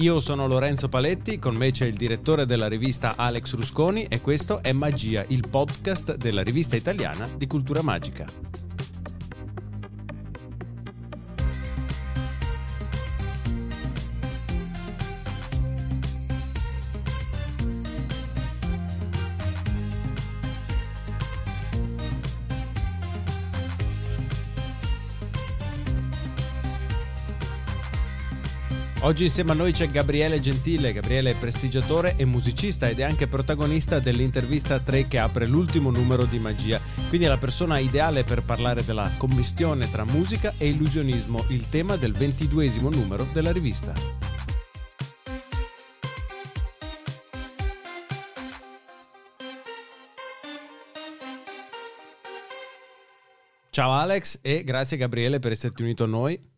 Io sono Lorenzo Paletti, con me c'è il direttore della rivista Alex Rusconi e questo è Magia, il podcast della rivista italiana di cultura magica. Oggi insieme a noi c'è Gabriele Gentile. Gabriele è prestigiatore e musicista ed è anche protagonista dell'intervista 3 che apre l'ultimo numero di Magia. Quindi è la persona ideale per parlare della commistione tra musica e illusionismo, il tema del ventiduesimo numero della rivista. Ciao Alex e grazie Gabriele per esserti unito a noi.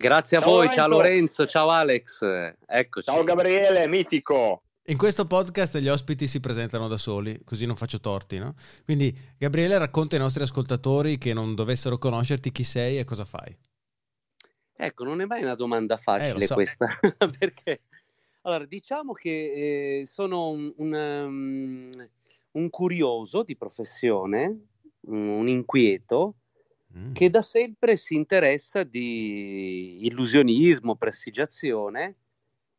Grazie a ciao voi, Lorenzo. ciao Lorenzo, ciao Alex. Eccoci. Ciao Gabriele, mitico. In questo podcast gli ospiti si presentano da soli, così non faccio torti, no? Quindi Gabriele racconta ai nostri ascoltatori che non dovessero conoscerti chi sei e cosa fai. Ecco, non è mai una domanda facile eh, so. questa, perché allora diciamo che eh, sono un, un, um, un curioso di professione, un inquieto, Mm. che da sempre si interessa di illusionismo, prestigiazione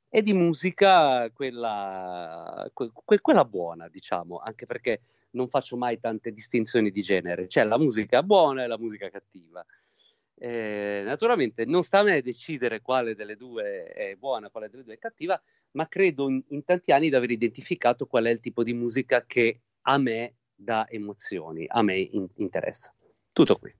e di musica quella, que, quella buona, diciamo, anche perché non faccio mai tante distinzioni di genere, c'è la musica buona e la musica cattiva. Eh, naturalmente non sta a me decidere quale delle due è buona, quale delle due è cattiva, ma credo in, in tanti anni di aver identificato qual è il tipo di musica che a me dà emozioni, a me in, interessa. Tutto qui.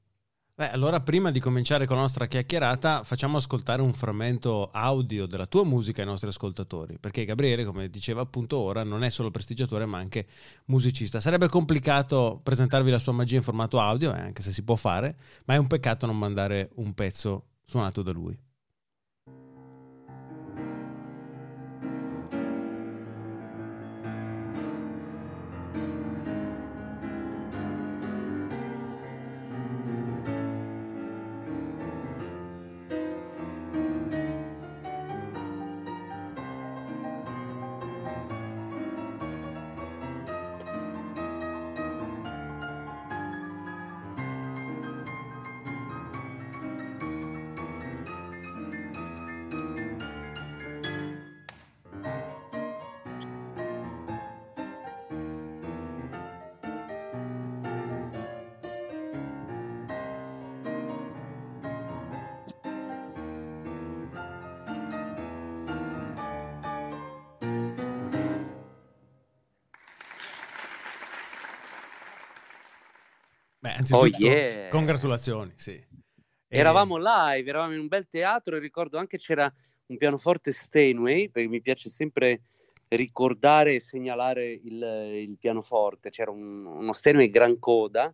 Beh, allora prima di cominciare con la nostra chiacchierata facciamo ascoltare un frammento audio della tua musica ai nostri ascoltatori, perché Gabriele, come diceva appunto ora, non è solo prestigiatore ma anche musicista. Sarebbe complicato presentarvi la sua magia in formato audio, eh, anche se si può fare, ma è un peccato non mandare un pezzo suonato da lui. Anzitutto, oh yeah. congratulazioni, sì. Eravamo live, eravamo in un bel teatro e ricordo anche c'era un pianoforte Steinway, perché mi piace sempre ricordare e segnalare il, il pianoforte. C'era un, uno Steinway gran coda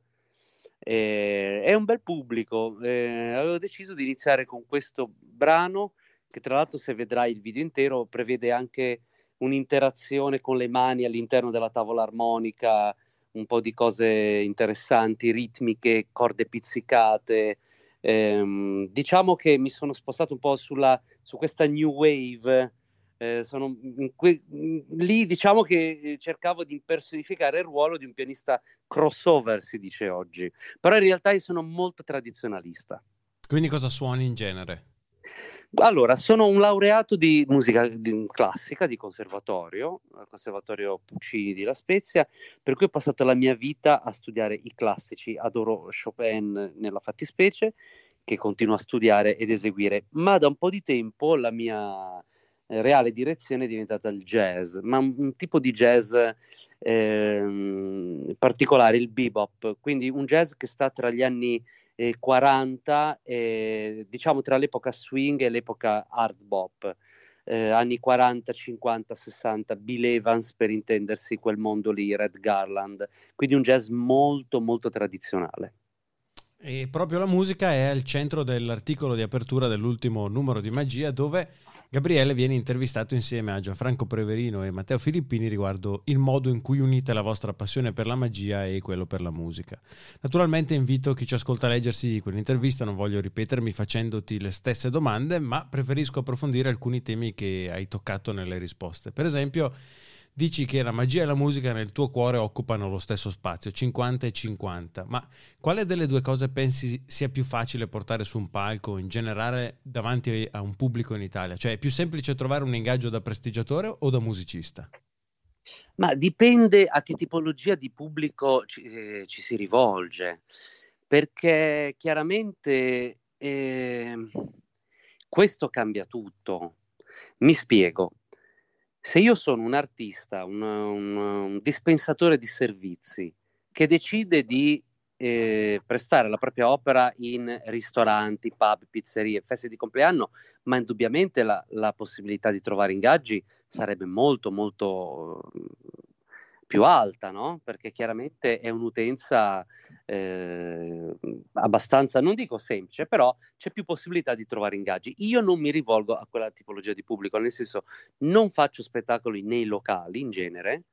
e, è un bel pubblico. Eh, avevo deciso di iniziare con questo brano che tra l'altro se vedrai il video intero prevede anche un'interazione con le mani all'interno della tavola armonica un po' di cose interessanti, ritmiche, corde pizzicate. Ehm, diciamo che mi sono spostato un po' sulla, su questa new wave. Eh, sono, que- lì diciamo che cercavo di impersonificare il ruolo di un pianista crossover, si dice oggi, però in realtà io sono molto tradizionalista. Quindi cosa suoni in genere? Allora, sono un laureato di musica di, classica di conservatorio, al Conservatorio Puccini di La Spezia, per cui ho passato la mia vita a studiare i classici. Adoro Chopin nella fattispecie, che continuo a studiare ed eseguire, ma da un po' di tempo la mia eh, reale direzione è diventata il jazz, ma un, tipo di jazz eh, particolare, il bebop, quindi un jazz che sta tra gli anni eh, 40, eh, diciamo tra l'epoca swing e l'epoca hard bop. Eh, anni 40, 50, 60, Bill Evans per intendersi, quel mondo lì, Red Garland, quindi un jazz molto molto tradizionale. E proprio la musica è al centro dell'articolo di apertura dell'ultimo numero di Magia dove Gabriele viene intervistato insieme a Gianfranco Preverino e Matteo Filippini riguardo il modo in cui unite la vostra passione per la magia e quello per la musica. Naturalmente invito chi ci ascolta a leggersi quell'intervista, non voglio ripetermi facendoti le stesse domande, ma preferisco approfondire alcuni temi che hai toccato nelle risposte. Per esempio, dici che la magia e la musica nel tuo cuore occupano lo stesso spazio, 50 e 50, ma quale delle due cose pensi sia più facile portare su un palco, in generale davanti a un pubblico in Italia? Cioè è più semplice trovare un ingaggio da prestigiatore o da musicista? Ma dipende a che tipologia di pubblico ci, eh, ci si rivolge, perché chiaramente eh, questo cambia tutto. Mi spiego. Se io sono un artista, un, un, un dispensatore di servizi che decide di eh, prestare la propria opera in ristoranti, pub, pizzerie, feste di compleanno, ma indubbiamente la, la possibilità di trovare ingaggi sarebbe molto molto più alta, no? Perché chiaramente è un'utenza eh, abbastanza, non dico semplice, però c'è più possibilità di trovare ingaggi. Io non mi rivolgo a quella tipologia di pubblico, nel senso non faccio spettacoli nei locali in genere,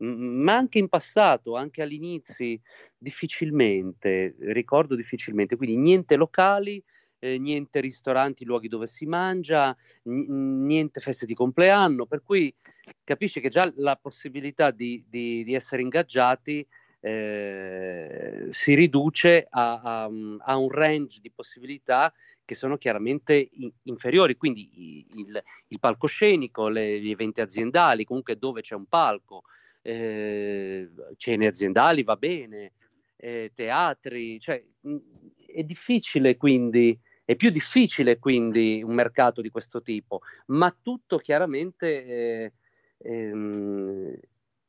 ma anche in passato, anche all'inizio, difficilmente, ricordo difficilmente, quindi niente locali, eh, niente ristoranti, luoghi dove si mangia, niente feste di compleanno, per cui capisci che già la possibilità di, di, di essere ingaggiati eh, si riduce a, a, a, un range di possibilità che sono chiaramente in, inferiori, quindi il, il palcoscenico, le, gli eventi aziendali, comunque dove c'è un palco, eh, cene aziendali va bene, eh, teatri, cioè è difficile quindi è più difficile quindi un mercato di questo tipo, ma tutto chiaramente eh, ehm,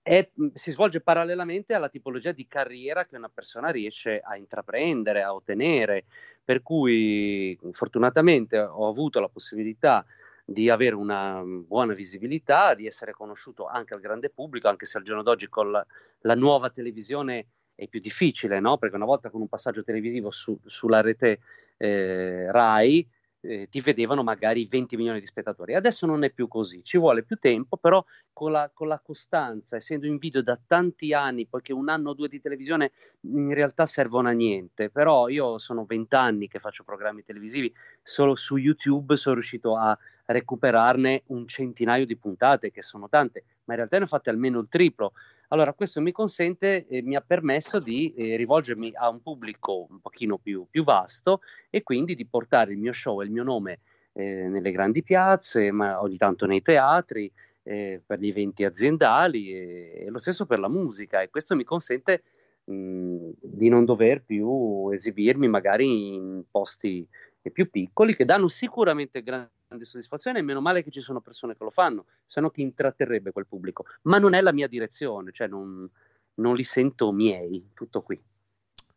è, si svolge parallelamente alla tipologia di carriera che una persona riesce a intraprendere, a ottenere. Per cui fortunatamente ho avuto la possibilità di avere una buona visibilità, di essere conosciuto anche al grande pubblico, anche se al giorno d'oggi con la, la nuova televisione è più difficile, no? perché una volta con un passaggio televisivo su, sulla rete eh, RAI eh, ti vedevano magari 20 milioni di spettatori. Adesso non è più così, ci vuole più tempo, però con la, con la, costanza, essendo in video da tanti anni, poiché un anno o due di televisione in realtà servono a niente, però io sono 20 anni che faccio programmi televisivi, solo su YouTube sono riuscito a recuperarne un centinaio di puntate, che sono tante, ma in realtà ne ho fatte almeno il triplo. Allora, questo mi consente, eh, mi ha permesso di eh, rivolgermi a un pubblico un pochino più, più, vasto e quindi di portare il mio show e il mio nome eh, nelle grandi piazze, ma ogni tanto nei teatri, eh, per gli eventi aziendali e, e, lo stesso per la musica e questo mi consente mh, di non dover più esibirmi magari in posti più piccoli che danno sicuramente grande soddisfazione e meno male che ci sono persone che lo fanno, se no chi intratterrebbe quel pubblico. Ma non è la mia direzione, cioè non, non li sento miei, tutto qui.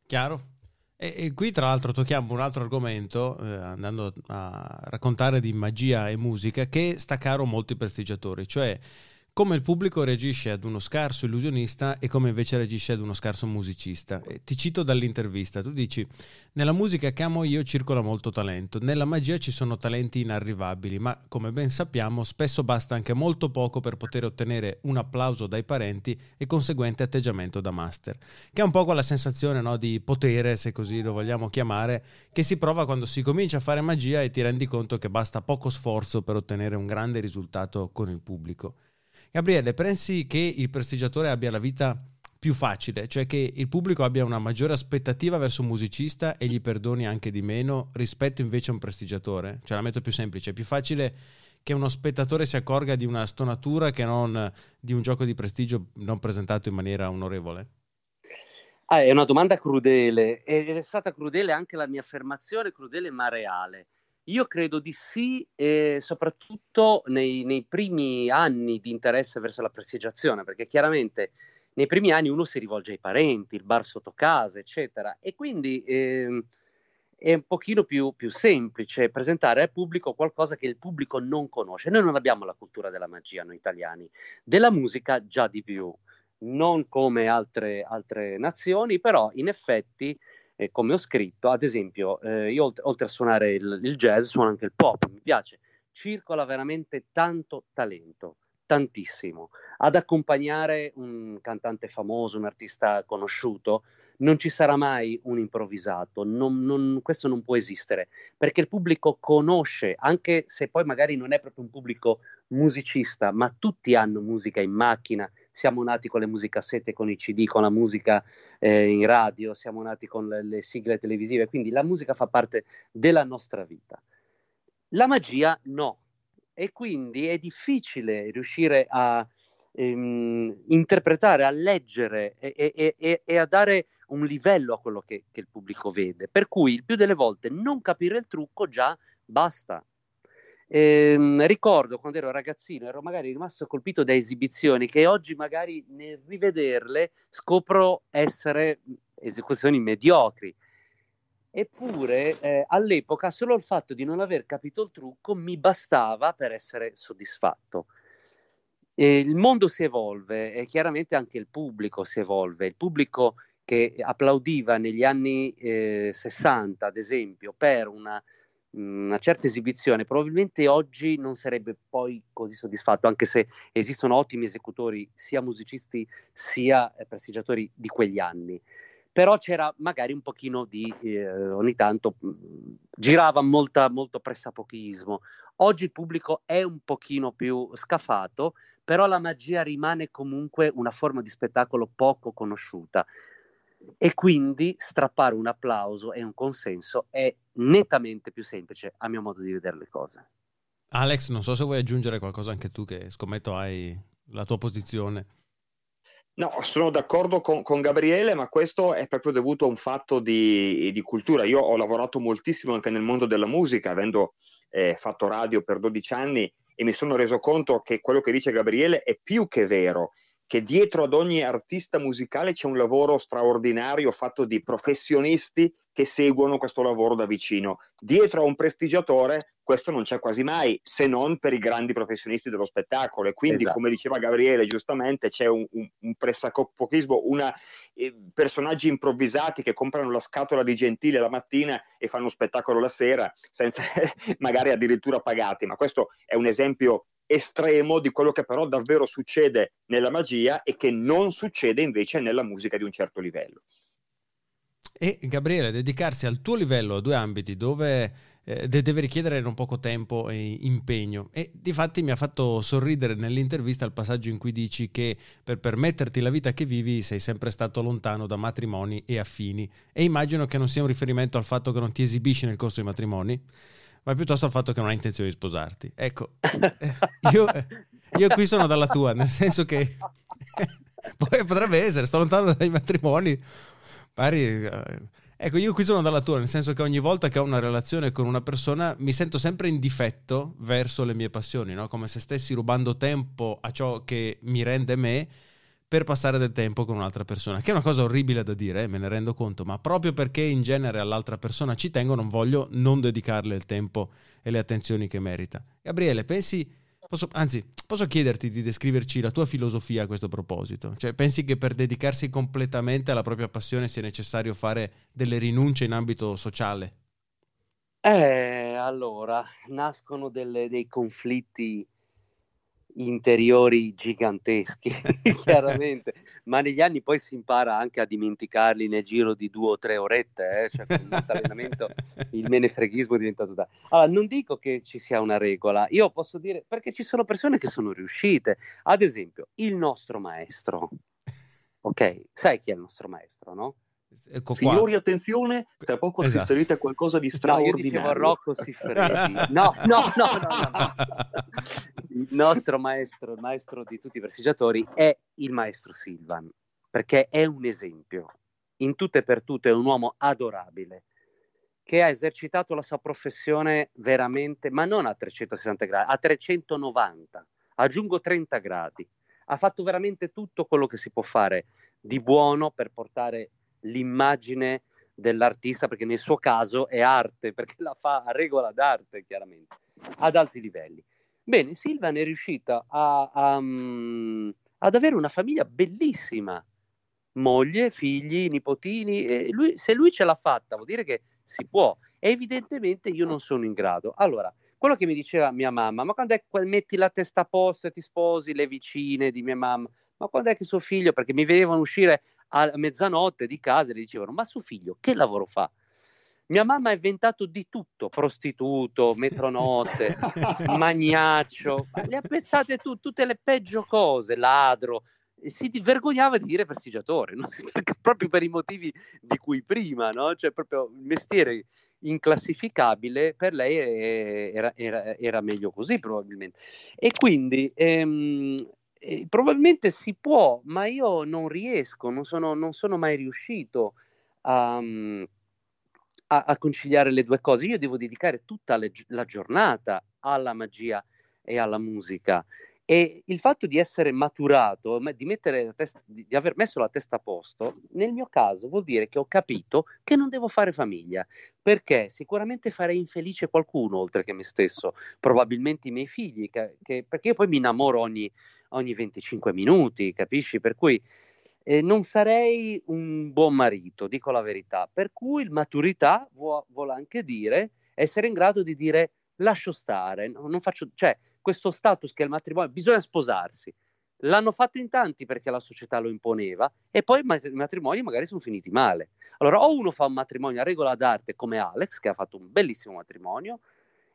Chiaro. E, e qui tra l'altro tocchiamo un altro argomento, eh, andando a raccontare di magia e musica, che sta caro a molti prestigiatori, cioè come il pubblico reagisce ad uno scarso illusionista e come invece reagisce ad uno scarso musicista. E ti cito dall'intervista, tu dici, nella musica che amo io circola molto talento, nella magia ci sono talenti inarrivabili, ma come ben sappiamo spesso basta anche molto poco per poter ottenere un applauso dai parenti e conseguente atteggiamento da master, che è un po' quella sensazione no, di potere, se così lo vogliamo chiamare, che si prova quando si comincia a fare magia e ti rendi conto che basta poco sforzo per ottenere un grande risultato con il pubblico. Gabriele, pensi che il prestigiatore abbia la vita più facile, cioè che il pubblico abbia una maggiore aspettativa verso un musicista e gli perdoni anche di meno rispetto invece a un prestigiatore? Cioè la metto più semplice, è più facile che uno spettatore si accorga di una stonatura che non di un gioco di prestigio non presentato in maniera onorevole? Ah, è una domanda crudele, è stata crudele anche la mia affermazione, crudele ma reale. Io credo di sì, eh, soprattutto nei, nei, primi anni di interesse verso la prestigiazione, perché chiaramente nei primi anni uno si rivolge ai parenti, il bar sotto casa, eccetera, e quindi eh, è un pochino più, più, semplice presentare al pubblico qualcosa che il pubblico non conosce. Noi non abbiamo la cultura della magia, noi italiani, della musica già di più, non come altre, altre nazioni, però in effetti eh, come ho scritto, ad esempio, eh, io oltre, oltre, a suonare il, il, jazz suono anche il pop, mi piace, circola veramente tanto talento, tantissimo. Ad accompagnare un cantante famoso, un artista conosciuto, non ci sarà mai un improvvisato, non, non, questo non può esistere, perché il pubblico conosce, anche se poi magari non è proprio un pubblico musicista, ma tutti hanno musica in macchina, siamo nati con le musicassette, con i CD, con la musica eh, in radio, siamo nati con le, le sigle televisive, quindi la musica fa parte della nostra vita. La magia no, e quindi è difficile riuscire a ehm, interpretare, a leggere e, e, e, e, a dare un livello a quello che, che il pubblico vede. Per cui il più delle volte non capire il trucco già basta. Ehm, ricordo quando ero ragazzino, ero magari rimasto colpito da esibizioni che oggi magari nel rivederle scopro essere esecuzioni mediocri. Eppure eh, all'epoca solo il fatto di non aver capito il trucco mi bastava per essere soddisfatto. E il mondo si evolve e chiaramente anche il pubblico si evolve. Il pubblico che applaudiva negli anni eh, 60, ad esempio, per una, una, certa esibizione, probabilmente oggi non sarebbe poi così soddisfatto, anche se esistono ottimi esecutori, sia musicisti sia eh, prestigiatori di quegli anni. Però c'era magari un pochino di, eh, ogni tanto girava molta, molto pressapochismo. Oggi il pubblico è un pochino più scafato, però la magia rimane comunque una forma di spettacolo poco conosciuta e quindi strappare un applauso e un consenso è nettamente più semplice a mio modo di vedere le cose. Alex, non so se vuoi aggiungere qualcosa anche tu che scommetto hai la tua posizione. No, sono d'accordo con, con, Gabriele, ma questo è proprio dovuto a un fatto di, di, cultura. Io ho lavorato moltissimo anche nel mondo della musica, avendo eh, fatto radio per 12 anni e mi sono reso conto che quello che dice Gabriele è più che vero che dietro ad ogni artista musicale c'è un lavoro straordinario fatto di professionisti che seguono questo lavoro da vicino. Dietro a un prestigiatore questo non c'è quasi mai, se non per i grandi professionisti dello spettacolo. E quindi, esatto. come diceva Gabriele giustamente, c'è un, un, un pressapochismo, una, eh, personaggi improvvisati che comprano la scatola di Gentile la mattina e fanno spettacolo la sera, senza magari addirittura pagati. Ma questo è un esempio estremo di quello che però davvero succede nella magia e che non succede invece nella musica di un certo livello. E Gabriele, dedicarsi al tuo livello a due ambiti dove eh, deve richiedere non poco tempo e impegno. E di fatti mi ha fatto sorridere nell'intervista il passaggio in cui dici che per permetterti la vita che vivi sei sempre stato lontano da matrimoni e affini. E immagino che non sia un riferimento al fatto che non ti esibisci nel corso dei matrimoni ma piuttosto al fatto che non hai intenzione di sposarti. Ecco, io, io qui sono dalla tua, nel senso che poi potrebbe essere, sto lontano dai matrimoni, pari... Eh, ecco, io qui sono dalla tua, nel senso che ogni volta che ho una relazione con una persona mi sento sempre in difetto verso le mie passioni, no? come se stessi rubando tempo a ciò che mi rende me per passare del tempo con un'altra persona, che è una cosa orribile da dire, eh, me ne rendo conto, ma proprio perché in genere all'altra persona ci tengo, non voglio non dedicarle il tempo e le attenzioni che merita. Gabriele, pensi, posso, anzi, posso chiederti di descriverci la tua filosofia a questo proposito? Cioè, pensi che per dedicarsi completamente alla propria passione sia necessario fare delle rinunce in ambito sociale? Eh, allora, nascono delle, dei conflitti interiori giganteschi, chiaramente, ma negli anni poi si impara anche a dimenticarli nel giro di due o tre orette, eh? cioè con molto allenamento il menefreghismo è diventato da... Allora, non dico che ci sia una regola, io posso dire, perché ci sono persone che sono riuscite, ad esempio, il nostro maestro, ok? Sai chi è il nostro maestro, no? Ecco Signori, attenzione, tra poco esatto. assisterete a qualcosa di straordinario. No, io dicevo Rocco Siffredi. No, no, no, no, no, Il nostro maestro, il maestro di tutti i prestigiatori, è il maestro Silvan, perché è un esempio. In tutto e per tutto è un uomo adorabile, che ha esercitato la sua professione veramente, ma non a 360 gradi, a 390, aggiungo 30 gradi. Ha fatto veramente tutto quello che si può fare di buono per portare l'immagine dell'artista, perché nel suo caso è arte, perché la fa a regola d'arte, chiaramente, ad alti livelli. Bene, Silvan è riuscita a, a, um, ad avere una famiglia bellissima, moglie, figli, nipotini, lui, se lui ce l'ha fatta vuol dire che si può, evidentemente io non sono in grado. Allora, quello che mi diceva mia mamma, ma quando è che metti la testa a posto e ti sposi, le vicine di mia mamma, ma quando è che suo figlio, perché mi vedevano uscire a mezzanotte di casa e le dicevano, ma suo figlio che lavoro fa? Mia mamma ha inventato di tutto, prostituto, metronotte, magnaccio, le ha pensate tu, tutte le peggio cose, ladro, si vergognava di dire prestigiatore, no? proprio per i motivi di cui prima, no? cioè proprio il mestiere inclassificabile per lei era, era, era meglio così probabilmente. E quindi ehm, eh, probabilmente si può, ma io non riesco, non sono, non sono mai riuscito a, a, a, conciliare le due cose. Io devo dedicare tutta le, la giornata alla magia e alla musica e il fatto di essere maturato, di, testa, di, aver messo la testa a posto, nel mio caso vuol dire che ho capito che non devo fare famiglia, perché sicuramente farei infelice qualcuno oltre che me stesso, probabilmente i miei figli, che, che, perché io poi mi innamoro ogni, ogni 25 minuti, capisci? Per cui eh, non sarei un buon marito, dico la verità. Per cui maturità vuol, vuol anche dire essere in grado di dire lascio stare, non faccio, cioè, questo status che è il matrimonio, bisogna sposarsi. L'hanno fatto in tanti perché la società lo imponeva e poi i matrimoni magari sono finiti male. Allora o uno fa un matrimonio a regola d'arte come Alex che ha fatto un bellissimo matrimonio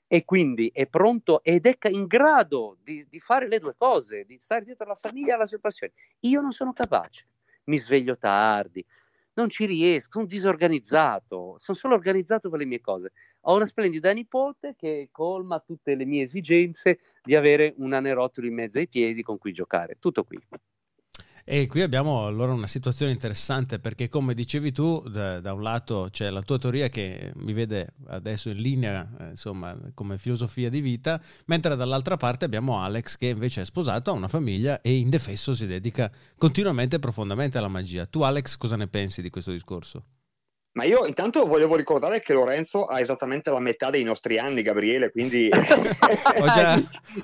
e quindi è pronto ed è in grado di, di fare le due cose, di stare dietro alla famiglia e alla sua passione. Io non sono capace, mi sveglio tardi, non ci riesco, sono disorganizzato, sono solo organizzato per le mie cose. Ho una splendida nipote che colma tutte le mie esigenze di avere un anerottolo in mezzo ai piedi con cui giocare. Tutto qui. E qui abbiamo allora una situazione interessante perché come dicevi tu, da, da un lato c'è la tua teoria che mi vede adesso in linea, eh, insomma, come filosofia di vita, mentre dall'altra parte abbiamo Alex che invece è sposato, ha una famiglia e indefesso si dedica continuamente e profondamente alla magia. Tu Alex cosa ne pensi di questo discorso? Ma io intanto volevo ricordare che Lorenzo ha esattamente la metà dei nostri anni, Gabriele, quindi... ho, già,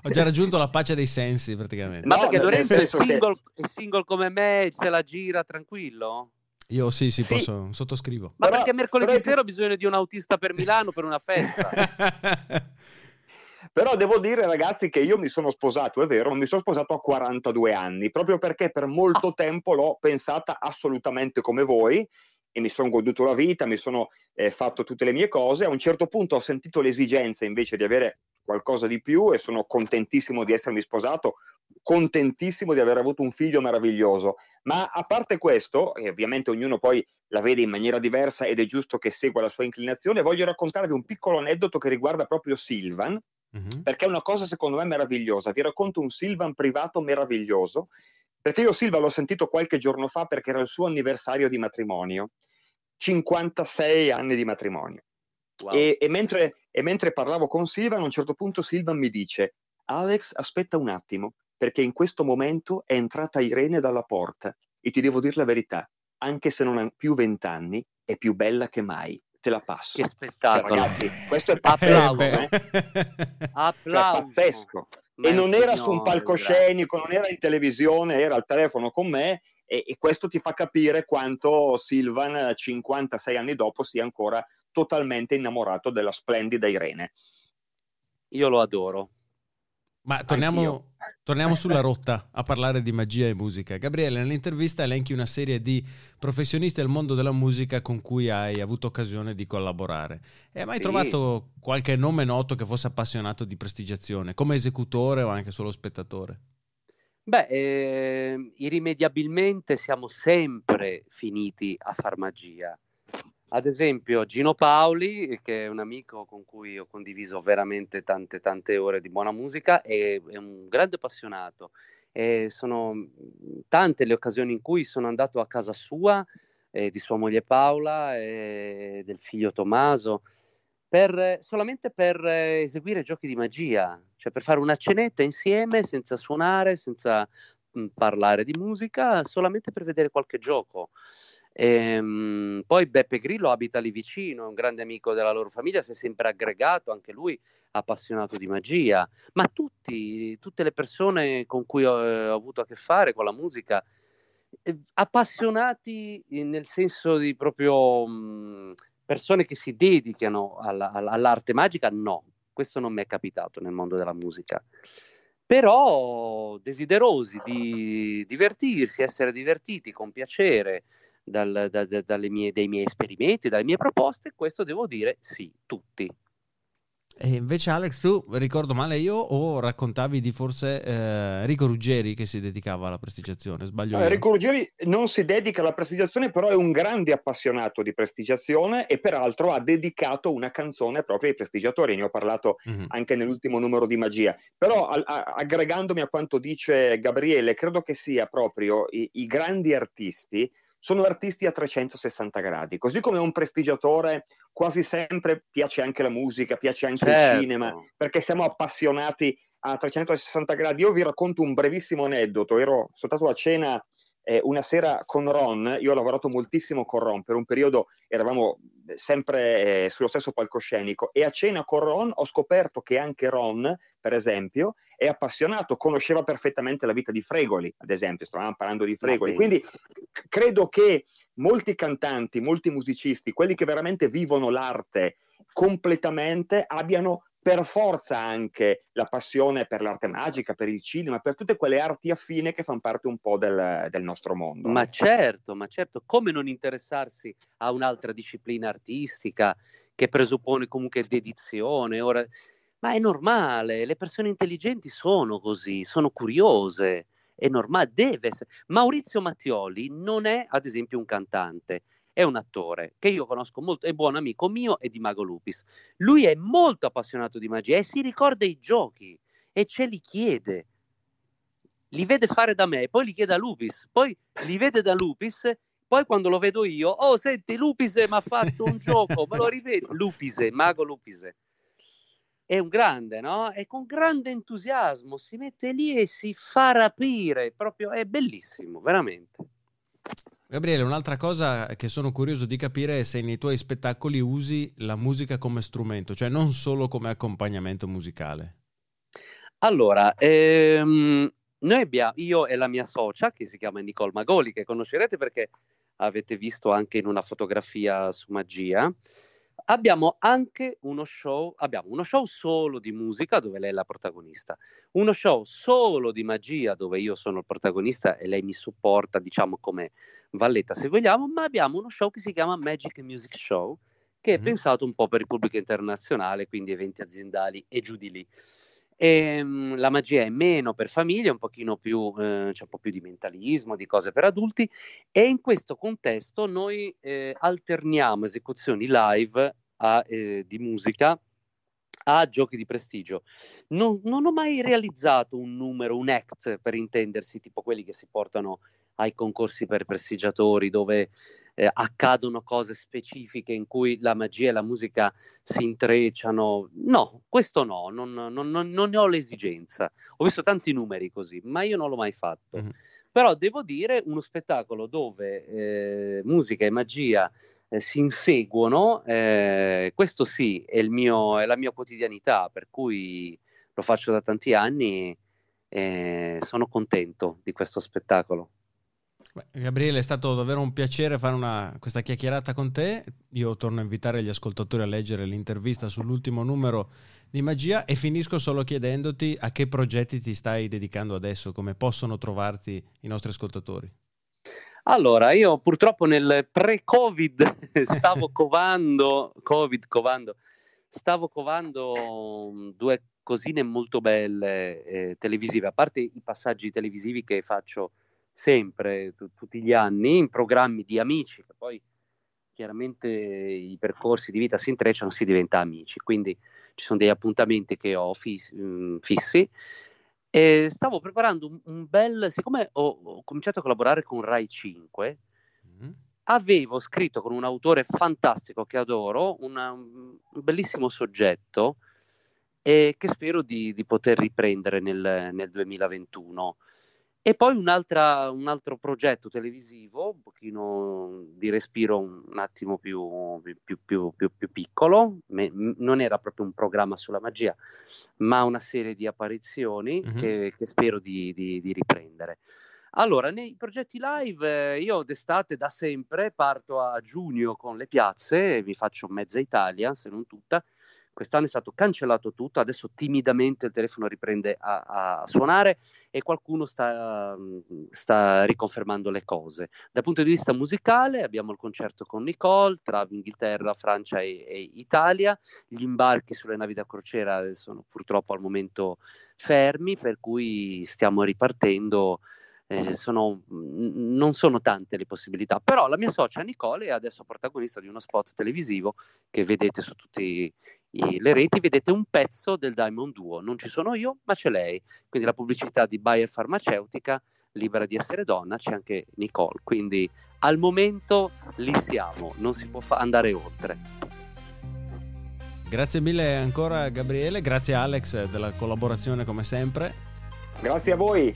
ho, già, raggiunto la pace dei sensi praticamente. Ma no, perché Lorenzo è single, che... è single, come me, se la gira tranquillo? Io sì, sì, sì. posso, sottoscrivo. Ma però, perché mercoledì però... sera ho bisogno di un autista per Milano per una festa? Però devo dire, ragazzi, che io mi sono sposato, è vero, ma mi sono sposato a 42 anni, proprio perché per molto ah. tempo l'ho pensata assolutamente come voi e mi sono goduto la vita, mi sono eh, fatto tutte le mie cose. A un certo punto ho sentito l'esigenza invece di avere qualcosa di più e sono contentissimo di essermi sposato, contentissimo di aver avuto un figlio meraviglioso. Ma a parte questo, e ovviamente ognuno poi la vede in maniera diversa ed è giusto che segua la sua inclinazione, voglio raccontarvi un piccolo aneddoto che riguarda proprio Silvan, mm-hmm. perché è una cosa secondo me meravigliosa. Vi racconto un Silvan privato meraviglioso perché io Silva l'ho sentito qualche giorno fa perché era il suo anniversario di matrimonio, 56 anni di matrimonio. Wow. E, e, mentre, e mentre parlavo con Silva, a un certo punto Silva mi dice, Alex, aspetta un attimo, perché in questo momento è entrata Irene dalla porta e ti devo dire la verità, anche se non ha più vent'anni, è più bella che mai. Te la passo. Che spettacolo. Cioè, ragazzi, questo è pazzesco. Eh? Applauso. Cioè, pazzesco e non era su un palcoscenico, non era in televisione, era al telefono con me e, e, questo ti fa capire quanto Silvan 56 anni dopo sia ancora totalmente innamorato della splendida Irene. Io lo adoro. Ma torniamo, torniamo, sulla rotta a parlare di magia e musica. Gabriele, nell'intervista elenchi una serie di professionisti del mondo della musica con cui hai avuto occasione di collaborare. E hai mai sì. trovato qualche nome noto che fosse appassionato di prestigiazione, come esecutore o anche solo spettatore? Beh, eh, irrimediabilmente siamo sempre finiti a far magia. Ad esempio Gino Paoli, che è un amico con cui ho condiviso veramente tante tante ore di buona musica, è, è un grande appassionato. E sono tante le occasioni in cui sono andato a casa sua, eh, di sua moglie Paola e del figlio Tommaso, per, solamente per eseguire giochi di magia, cioè per fare una cenetta insieme senza suonare, senza mh, parlare di musica, solamente per vedere qualche gioco. Ehm, poi Beppe Grillo abita lì vicino, è un grande amico della loro famiglia, si è sempre aggregato, anche lui appassionato di magia, ma tutti, tutte le persone con cui ho, eh, ho avuto a che fare con la musica, eh, appassionati nel senso di proprio mh, persone che si dedicano alla, all'arte magica, no, questo non mi è capitato nel mondo della musica. Però desiderosi di divertirsi, essere divertiti con piacere dal, da, da, mie, dai miei esperimenti, dalle mie proposte, questo devo dire sì, tutti. E invece Alex, tu ricordo male io o raccontavi di forse eh, Rico Ruggeri che si dedicava alla prestigiazione? Sbaglio eh, Rico Ruggeri non si dedica alla prestigiazione, però è un grande appassionato di prestigiazione e peraltro ha dedicato una canzone proprio ai prestigiatori. Ne ho parlato mm-hmm. anche nell'ultimo numero di Magia. Però a, a, aggregandomi a quanto dice Gabriele, credo che sia proprio i, i grandi artisti sono artisti a 360 gradi, così come un prestigiatore quasi sempre piace anche la musica, piace anche certo. il cinema, perché siamo appassionati a 360 gradi. Io vi racconto un brevissimo aneddoto, ero soltanto a cena eh, una sera con Ron, io ho lavorato moltissimo con Ron, per un periodo eravamo sempre eh, sullo stesso palcoscenico e a cena con Ron ho scoperto che anche Ron, per esempio, è appassionato, conosceva perfettamente la vita di Fregoli, ad esempio, stavamo parlando di Fregoli, quindi c- credo che molti cantanti, molti musicisti, quelli che veramente vivono l'arte completamente, abbiano per forza anche la passione per l'arte magica, per il cinema, per tutte quelle arti affine che fanno parte un po' del, del nostro mondo. Ma certo, ma certo, come non interessarsi a un'altra disciplina artistica che presuppone comunque dedizione? Ora, ma è normale, le persone intelligenti sono così, sono curiose, è normale, deve essere. Maurizio Mattioli non è, ad esempio, un cantante, è un attore che io conosco molto, è buon amico mio e di Mago Lupis. Lui è molto appassionato di magia e si ricorda i giochi e ce li chiede. Li vede fare da me, poi li chiede a Lupis, poi li vede da Lupis, poi quando lo vedo io, oh senti Lupise mi ha fatto un gioco, me lo rivedi? Lupise, Mago Lupise. È un grande, no? E con grande entusiasmo si mette lì e si fa rapire, proprio è bellissimo, veramente. Gabriele, un'altra cosa che sono curioso di capire è se nei tuoi spettacoli usi la musica come strumento, cioè non solo come accompagnamento musicale. Allora, ehm, noi abbiamo, io e la mia socia, che si chiama Nicole Magoli, che conoscerete perché avete visto anche in una fotografia su Magia, abbiamo anche uno show, abbiamo uno show solo di musica dove lei è la protagonista, uno show solo di magia dove io sono il protagonista e lei mi supporta, diciamo come Valletta se vogliamo, ma abbiamo uno show che si chiama Magic Music Show, che è mm. pensato un po' per il pubblico internazionale, quindi eventi aziendali e giù di lì. E, ehm, la magia è meno per famiglie, un pochino più, eh, c'è un po' più di mentalismo, di cose per adulti e in questo contesto noi eh, alterniamo esecuzioni live a, eh, di musica a giochi di prestigio. Non, non, ho mai realizzato un numero, un act per intendersi, tipo quelli che si portano ai concorsi per prestigiatori dove eh, accadono cose specifiche in cui la magia e la musica si intrecciano. No, questo no, non, non, non, non ne ho l'esigenza. Ho visto tanti numeri così, ma io non l'ho mai fatto. Mm-hmm. Però devo dire uno spettacolo dove eh, musica e magia eh, si inseguono, eh, questo sì, è, mio, è, la mia quotidianità, per cui lo faccio da tanti anni e sono contento di questo spettacolo. Beh, Gabriele, è stato davvero un piacere fare una, questa chiacchierata con te. Io torno a invitare gli ascoltatori a leggere l'intervista sull'ultimo numero di Magia e finisco solo chiedendoti a che progetti ti stai dedicando adesso, come possono trovarti i nostri ascoltatori. Allora, io purtroppo nel pre-Covid stavo covando, COVID, covando, stavo covando mm, due cosine molto belle eh, televisive, a parte i passaggi televisivi che faccio sempre, t- tutti gli anni, in programmi di amici, che poi chiaramente i percorsi di vita si intrecciano, si diventa amici, quindi ci sono degli appuntamenti che ho fiss- mm, fissi. E stavo preparando un, un bel, siccome ho, ho, cominciato a collaborare con Rai 5, mm-hmm. avevo scritto con un autore fantastico che adoro, una, un bellissimo soggetto e che spero di, di poter riprendere nel, nel 2021. E poi un altro progetto televisivo, un pochino di respiro un attimo più, più, più, più piccolo, Me, non era proprio un programma sulla magia, ma una serie di apparizioni mm-hmm. che, che, spero di, di, di, riprendere. Allora, nei progetti live, eh, io d'estate da sempre parto a giugno con le piazze, vi faccio mezza Italia, se non tutta, Quest'anno è stato cancellato tutto, adesso timidamente il telefono riprende a, a suonare e qualcuno sta, sta, riconfermando le cose. Dal punto di vista musicale abbiamo il concerto con Nicole tra Inghilterra, Francia e, e Italia, gli imbarchi sulle navi da crociera sono purtroppo al momento fermi, per cui stiamo ripartendo. Eh, sono, non sono tante le possibilità, però la mia socia Nicole è adesso protagonista di uno spot televisivo che vedete su tutti le reti vedete un pezzo del Diamond Duo, non ci sono io, ma c'è lei. Quindi la pubblicità di Bayer Farmaceutica, libera di essere donna, c'è anche Nicole. Quindi al momento lì siamo, non si può fa- andare oltre. Grazie mille ancora Gabriele, grazie Alex della collaborazione come sempre. Grazie a voi.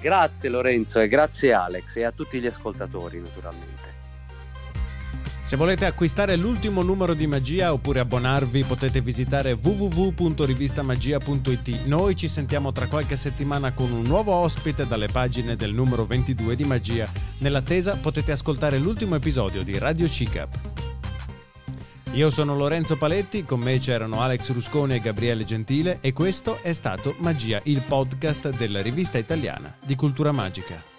Grazie Lorenzo e grazie Alex e a tutti gli ascoltatori naturalmente. Se volete acquistare l'ultimo numero di Magia oppure abbonarvi potete visitare www.rivistamagia.it. Noi ci sentiamo tra qualche settimana con un nuovo ospite dalle pagine del numero 22 di Magia. Nell'attesa potete ascoltare l'ultimo episodio di Radio CICAP. Io sono Lorenzo Paletti, con me c'erano Alex Rusconi e Gabriele Gentile e questo è stato Magia, il podcast della rivista italiana di cultura magica.